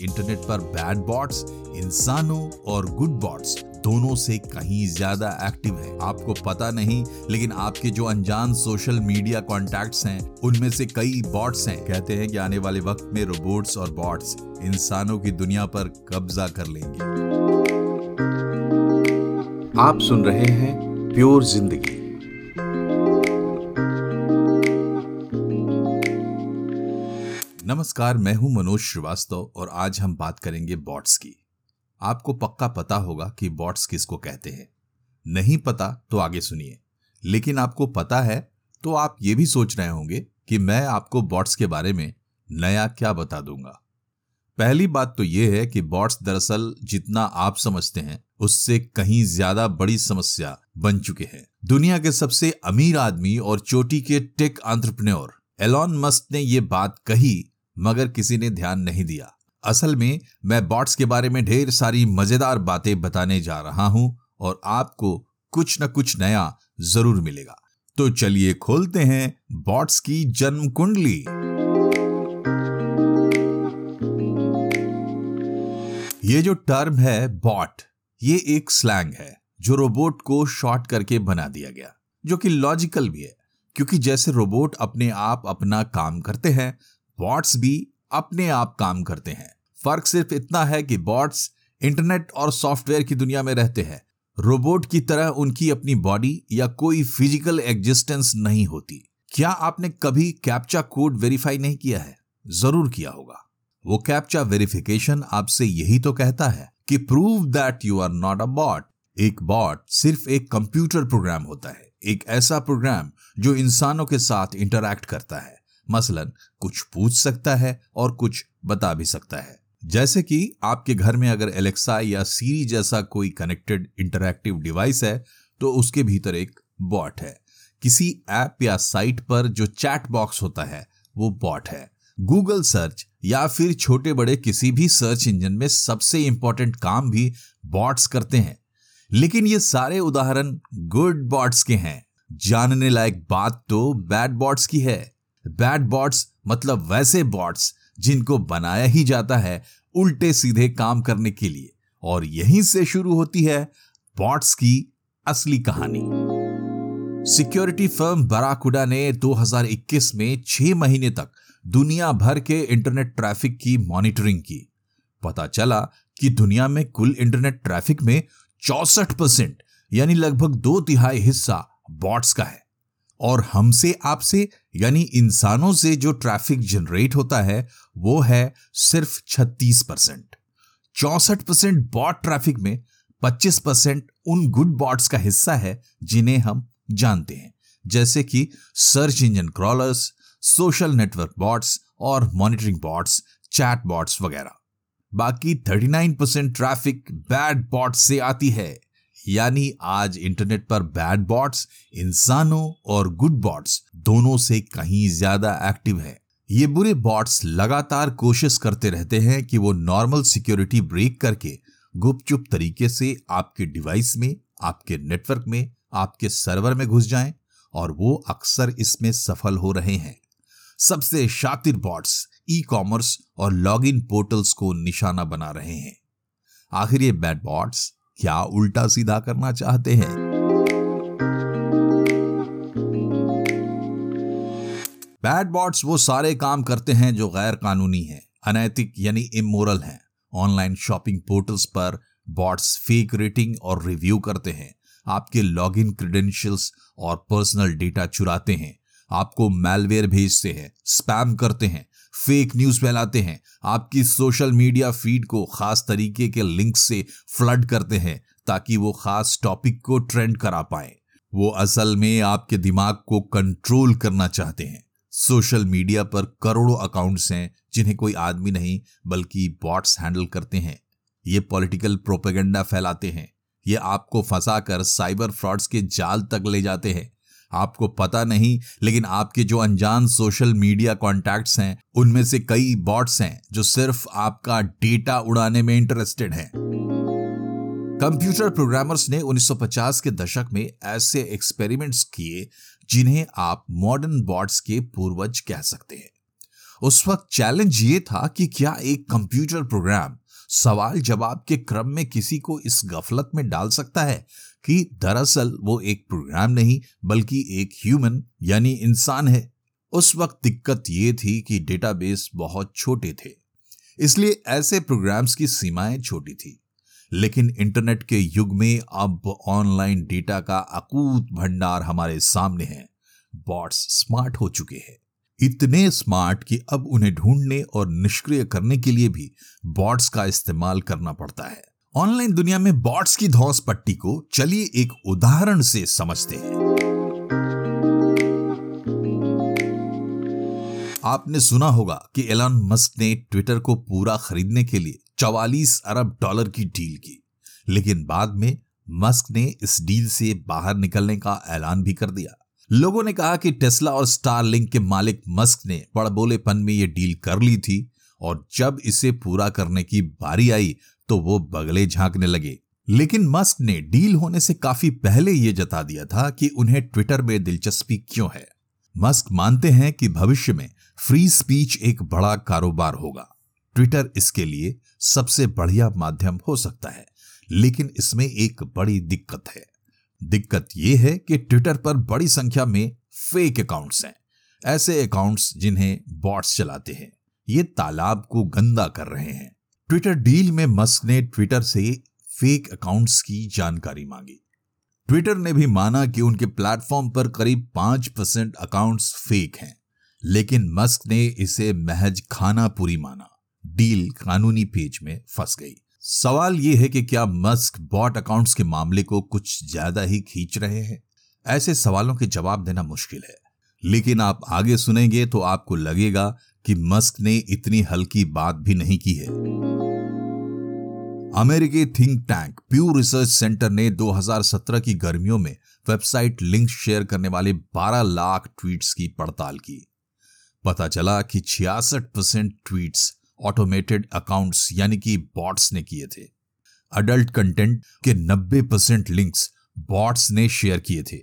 Internet पर bad bots इंसानों और गुड बॉट्स दोनों से कहीं ज़्यादा एक्टिव है। आपको पता नहीं, लेकिन आपके जो अनजान सोशल मीडिया कॉन्टैक्ट्स हैं, उनमें से कई बॉट्स हैं। कहते हैं कि आने वाले वक्त में रोबोट्स और बॉट्स इंसानों की दुनिया पर कब्जा कर लेंगे। आप सुन रहे हैं प्योर ज़िंदगी नमस्कार, मैं हूँ मनोज श्रीवास्तव और आज हम बात करेंगे बॉट्स की। आपको पक्का पता होगा कि बॉट्स किसको कहते हैं। नहीं पता तो आगे सुनिए, लेकिन आपको पता है तो आप ये भी सोच रहे होंगे कि मैं आपको बॉट्स के बारे में नया क्या बता दूँगा। पहली बात तो यह है कि बॉट्स दरअसल जितना आप समझते हैं, उससे कहीं ज़्यादा बड़ी समस्या बन चुके हैं। दुनिया के सबसे अमीर आदमी और चोटी के टेक आंट्रप्रन्योर एलॉन मस्क ने यह बात कही मगर किसी ने ध्यान नहीं दिया। असल में, मैं बॉट्स के बारे में ढेर सारी मज़ेदार बातें बताने जा रहा हूँ और आपको कुछ न कुछ नया ज़रूर मिलेगा। तो चलिए खोलते हैं बॉट्स की जन्म कुंडली। ये जो टर्म है बॉट ये एक स्लैंग है, जो रोबोट को शॉर्ट करके बना दिया गया, जो कि लॉजिकल भी है, क्योंकि जैसे रोबोट अपने आप अपना काम करते हैं बॉट्स भी अपने आप काम करते हैं। फ़र्क सिर्फ़ इतना है कि बॉट्स इंटरनेट और सॉफ्टवेयर की दुनिया में रहते हैं। रोबोट की तरह उनकी अपनी बॉडी या कोई फ़िज़िकल एग्जिस्टेंस नहीं होती। क्या आपने कभी कैप्चा कोड वेरीफाई नहीं किया है? ज़रूर किया होगा। वो कैप्चा वेरिफिकेशन आपसे यही तो कहता है कि prove that you are not a bot एक बॉट सिर्फ़ एक कंप्यूटर प्रोग्राम होता है। एक ऐसा प्रोग्राम जो इंसानों के साथ इंटरैक्ट करता है। मसलन, कुछ पूछ सकता है और कुछ बता भी सकता है। जैसे कि आपके घर में अगर एलेक्सा या सीरी जैसा कोई कनेक्टेड इंटरैक्टिव डिवाइस है तो उसके भीतर एक बॉट है। किसी ऐप या साइट पर जो चैट बॉक्स होता है, वो बॉट है। गूगल सर्च या फिर छोटे बड़े किसी भी सर्च इंजन में सबसे इंपॉर्टेंट काम भी बॉट्स करते हैं। लेकिन ये सारे उदाहरण गुड बॉट्स के हैं। जानने लायक बात तो बैड बॉट्स की है। बैड बॉट्स मतलब वैसे बॉट्स जिनको बनाया ही जाता है उल्टे सीधे काम करने के लिए। और यहीं से शुरू होती है बॉट्स की असली कहानी। सिक्योरिटी फर्म बराकुडा ने 2021 में छह महीने तक दुनिया भर के इंटरनेट ट्रैफ़िक की मॉनिटरिंग की। पता चला कि दुनिया में कुल इंटरनेट ट्रैफ़िक में चौसठ परसेंट, यानी लगभग दो तिहाई हिस्सा बॉट्स का है। और हमसे आपसे, यानी इंसानों से जो ट्रैफ़िक जनरेट होता है, वो है सिर्फ़ 36 परसेंट। चौसठ परसेंट बॉट ट्रैफ़िक में 25 परसेंट उन गुड बॉट्स का हिस्सा है जिन्हें हम जानते हैं। जैसे कि search engine crawlers social network bots और मॉनिटरिंग बॉट्स चैट बॉट्स वगैरह। बाकी 39 परसेंट ट्रैफ़िक बैड बॉट्स से आती है। यानी आज इंटरनेट पर बैड बॉट्स इंसानों और गुड बॉट्स दोनों से कहीं ज़्यादा एक्टिव है। ये बुरे बॉट्स लगातार कोशिश करते रहते हैं कि वो नॉर्मल सिक्योरिटी ब्रेक करके गुपचुप तरीके से आपके डिवाइस में, आपके नेटवर्क में, आपके सर्वर में घुस जाएँ और वो अक्सर इसमें सफल हो रहे हैं। सबसे शातिर बॉट्स ई कॉमर्स और लॉगिन पोर्टल्स को निशाना बना रहे हैं। आखिर ये बैड बॉट्स क्या उल्टा सीधा करना चाहते हैं? बैड बॉट्स वो सारे काम करते हैं जो गैर कानूनी है, अनैतिक यानी इमोरल हैं। ऑनलाइन शॉपिंग पोर्टल्स पर बॉट्स फेक रेटिंग और रिव्यू करते हैं। आपके लॉगिन क्रेडेंशियल्स और पर्सनल डेटा चुराते हैं। आपको मेलवेयर भेजते हैं स्पैम करते हैं। फेक न्यूज़ फैलाते हैं। आपकी सोशल मीडिया फ़ीड को खास तरीके के लिंक से फ्लड करते हैं ताकि वो खास टॉपिक को ट्रेंड करा पाए। वो असल में आपके दिमाग को कंट्रोल करना चाहते हैं। सोशल मीडिया पर करोड़ों अकाउंट्स हैं, जिन्हें कोई आदमी नहीं, बल्कि बॉट्स हैंडल करते हैं। ये पॉलिटिकल प्रोपेगेंडा फैलाते हैं। ये आपको फंसाकर साइबर फ्रॉड्स के जाल तक ले जाते हैं। आपको पता नहीं, लेकिन आपके जो अनजान सोशल मीडिया कॉन्टैक्ट्स हैं, उनमें से कई बॉट्स हैं जो सिर्फ़ आपका डेटा उड़ाने में इंटरेस्टेड हैं। कंप्यूटर प्रोग्रामर्स ने 1950 के दशक में ऐसे एक्सपेरिमेंट्स किए जिन्हें आप मॉडर्न बॉट्स के पूर्वज कह सकते हैं। उस वक्त चैलेंज ये था कि क्या एक कंप्यूटर प्रोग्राम सवाल जवाब के क्रम में किसी को इस गफलत में डाल सकता है कि दरअसल वो एक प्रोग्राम नहीं, बल्कि एक ह्यूमन यानी इंसान है। उस वक्त दिक्कत ये थी कि डेटाबेस बहुत छोटे थे, इसलिए ऐसे प्रोग्राम्स की सीमाएँ छोटी थी। लेकिन इंटरनेट के युग में अब ऑनलाइन डेटा का अकूत भंडार हमारे सामने है। बॉट्स स्मार्ट हो चुके हैं। इतने स्मार्ट कि अब उन्हें ढूँढने और निष्क्रिय करने के लिए भी बॉट्स का इस्तेमाल करना पड़ता है। ऑनलाइन दुनिया में बॉट्स की धौस पट्टी को चलिए एक उदाहरण से समझते हैं। आपने सुना होगा कि एलन मस्क ने ट्विटर को पूरा खरीदने के लिए चवालीस अरब डॉलर की डील की। लेकिन बाद में मस्क ने इस डील से बाहर निकलने का ऐलान भी कर दिया। लोगों ने कहा कि टेस्ला और स्टारलिंक के मालिक मस्क ने बड़बोलेपन में यह डील कर ली थी और जब इसे पूरा करने की बारी आई तो वो बगले झांकने लगे। लेकिन मस्क ने डील होने से काफ़ी पहले यह जता दिया था कि उन्हें ट्विटर में दिलचस्पी क्यों है। मस्क मानते हैं कि भविष्य में फ्री स्पीच एक बड़ा कारोबार होगा। ट्विटर इसके लिए सबसे बढ़िया माध्यम हो सकता है, लेकिन इसमें एक बड़ी दिक्कत है। दिक्कत यह है कि ट्विटर पर बड़ी संख्या में फेक अकाउंट्स हैं। ऐसे अकाउंट्स जिन्हें बॉट्स चलाते हैं। ये तालाब को गंदा कर रहे हैं। ट्विटर डील में मस्क ने ट्विटर से फेक अकाउंट्स की जानकारी मांगी। ट्विटर ने भी माना कि उनके प्लेटफॉर्म पर करीब पाँच परसेंट अकाउंट्स फेक हैं। लेकिन मस्क ने इसे महज खाना पूरी माना। डील कानूनी पेज में फंस गई। सवाल यह है कि क्या मस्क बॉट अकाउंट्स के मामले को कुछ ज़्यादा ही खींच रहे हैं? ऐसे सवालों के जवाब देना मुश्किल है। लेकिन आप आगे सुनेंगे तो आपको लगेगा कि मस्क ने इतनी हल्की बात भी नहीं की है। अमेरिकी think tank Pew Research Center ने 2017 की गर्मियों में वेबसाइट लिंक शेयर करने वाले 12 लाख ट्वीट्स की पड़ताल की। पता चला कि छियासठ परसेंट ट्वीट्स ऑटोमेटेड अकाउंट्स यानी कि बॉट्स ने किए थे। अडल्ट कंटेंट के 90 परसेंट लिंक्स बॉट्स ने शेयर किए थे।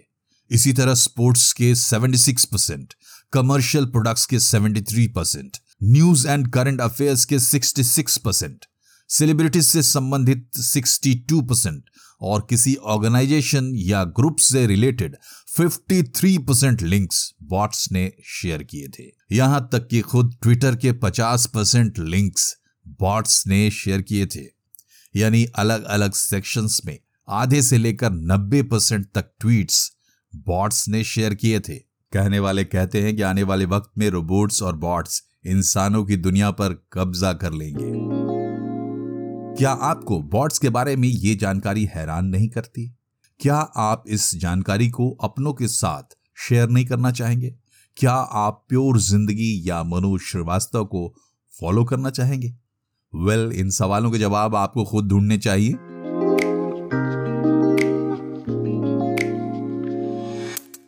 इसी तरह स्पोर्ट्स के 76 परसेंट कमर्शियल प्रोडक्ट्स के 73 percent news and current affairs के 66 परसेंट सेलिब्रिटीज से संबंधित 62 परसेंट और किसी ऑर्गेनाइजेशन या ग्रुप से रिलेटेड 53 परसेंट लिंक्स बॉट्स ने शेयर किए थे। यहाँ तक कि खुद ट्विटर के 50 परसेंट लिंक्स बॉट्स ने शेयर किए थे। यानी अलग अलग सेक्शंस में आधे से लेकर 90 परसेंट तक ट्वीट्स बॉट्स ने शेयर किए थे। कहने वाले कहते हैं कि आने वाले वक्त में रोबोट्स और बॉट्स इंसानों की दुनिया पर कब्जा कर लेंगे। क्या आपको बॉट्स के बारे में ये जानकारी हैरान नहीं करती? क्या आप इस जानकारी को अपनों के साथ शेयर नहीं करना चाहेंगे? क्या आप प्योर ज़िंदगी या मनोज श्रीवास्तव को फॉलो करना चाहेंगे? वेल well, इन सवालों के जवाब आपको खुद ढूँढने चाहिए।